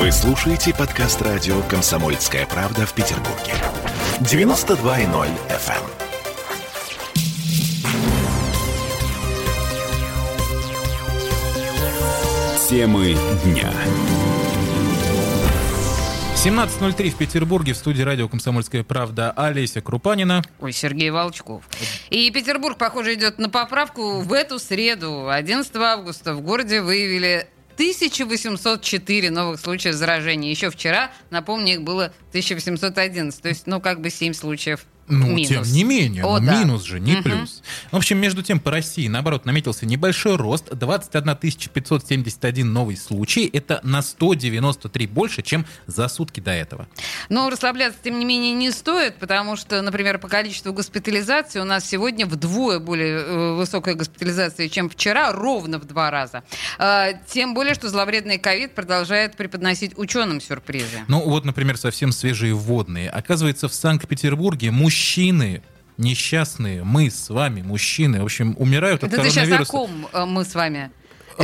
Вы слушаете подкаст радио «Комсомольская правда» в Петербурге. 92.0 FM. Темы дня. 17.03 в Петербурге в студии радио «Комсомольская правда» Олеся Крупанина. Ой, Сергей Волчков. И Петербург, похоже, идет на поправку. В эту среду, 11 августа, в городе выявили 1804 новых случаев заражения. Еще вчера, напомню, их было 1811. То есть, ну, как бы 7 случаев Ну, минус. тем не менее, О, ну, да. минус же, не Мгм. плюс. В общем, между тем, по России, наоборот, наметился небольшой рост. 21 571 новый случай. Это на 193 больше, чем за сутки до этого. Но расслабляться, тем не менее, не стоит, потому что, например, по количеству госпитализаций у нас сегодня вдвое более э, высокая госпитализация, чем вчера, ровно в два раза. А, тем более, что зловредный ковид продолжает преподносить ученым сюрпризы. Ну, вот, например, совсем свежие вводные. Оказывается, в Санкт-Петербурге мужчины несчастные, мы с вами, мужчины, в общем, умирают от Это ты сейчас о коронавируса. ком э, мы с вами?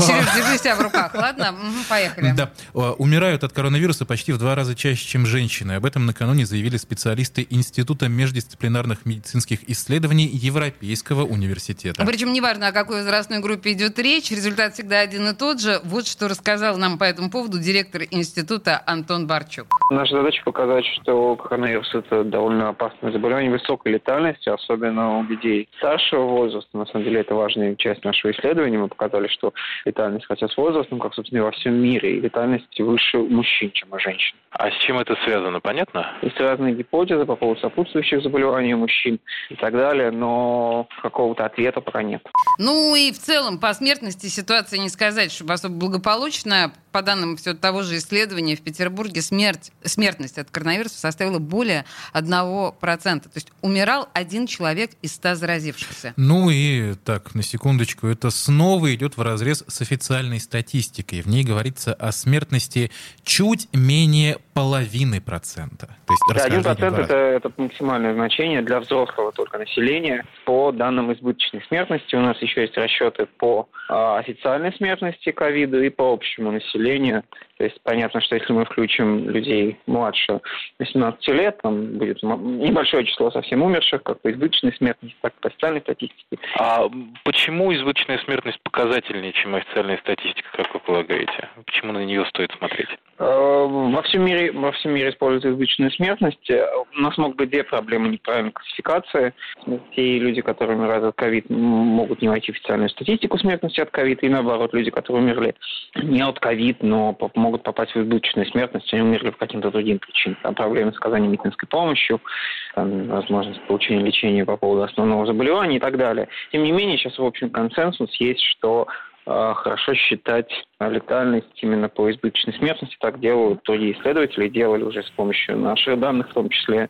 Сереж, держи себя в руках, ладно? Поехали. Да, э, умирают от коронавируса почти в два раза чаще, чем женщины. Об этом накануне заявили специалисты Института междисциплинарных медицинских исследований Европейского университета. Причем неважно, о какой возрастной группе идет речь, результат всегда один и тот же. Вот что рассказал нам по этому поводу директор института Антон Барчук. Наша задача показать, что коронавирус – это довольно опасное заболевание высокой летальности, особенно у людей старшего возраста. На самом деле это важная часть нашего исследования. Мы показали, что летальность, хотя с возрастом, как, собственно, и во всем мире, и летальность выше у мужчин, чем у женщин. А с чем это связано, понятно? Есть разные гипотезы по поводу сопутствующих заболеваний у мужчин и так далее, но какого-то ответа пока нет. Ну и в целом по смертности ситуация не сказать, чтобы особо благополучная. По данным все того же исследования, в Петербурге смерть, смертность от коронавируса составила более 1%. То есть умирал один человек из 100 заразившихся. Ну и так, на секундочку, это снова идет в разрез с официальной статистикой. В ней говорится о смертности чуть менее половины процента. То есть Да, один процент это, это максимальное значение для взрослого только населения. По данным избыточной смертности у нас еще есть расчеты по а, официальной смертности ковида и по общему населению. То есть понятно, что если мы включим людей младше 18 лет, там будет небольшое число совсем умерших, как по избыточной смертности, так и по официальной статистике. А почему избыточная смертность показательнее, чем официальная статистика, как вы полагаете? Почему на нее стоит смотреть? Э, Во всем мире, во всем мире используют избыточную смертность. У нас могут быть две проблемы неправильной классификации смертей. Люди, которые умирают от ковид, могут не войти в официальную статистику смертности от ковид, и наоборот, люди, которые умерли не от ковид, но могут попасть в избыточную смертность, они умерли по каким-то другим причинам. Там проблемы с оказанием медицинской помощью, там, возможность получения лечения по поводу основного заболевания и так далее. Тем не менее, сейчас в общем консенсус есть, что хорошо считать э, летальность именно по избыточной смертности. Так делают другие исследователи, делали уже с помощью наших данных в том числе.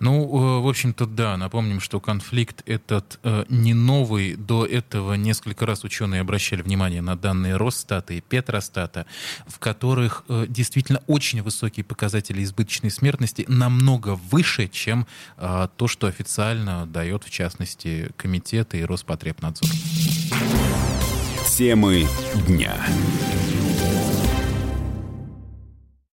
Ну, э, в общем-то, да. Напомним, что конфликт этот э, не новый. До этого несколько раз ученые обращали внимание на данные Росстата и Петростата, в которых э, действительно очень высокие показатели избыточной смертности, намного выше, чем э, то, что официально дает, в частности, комитеты и Роспотребнадзор. Темы дня.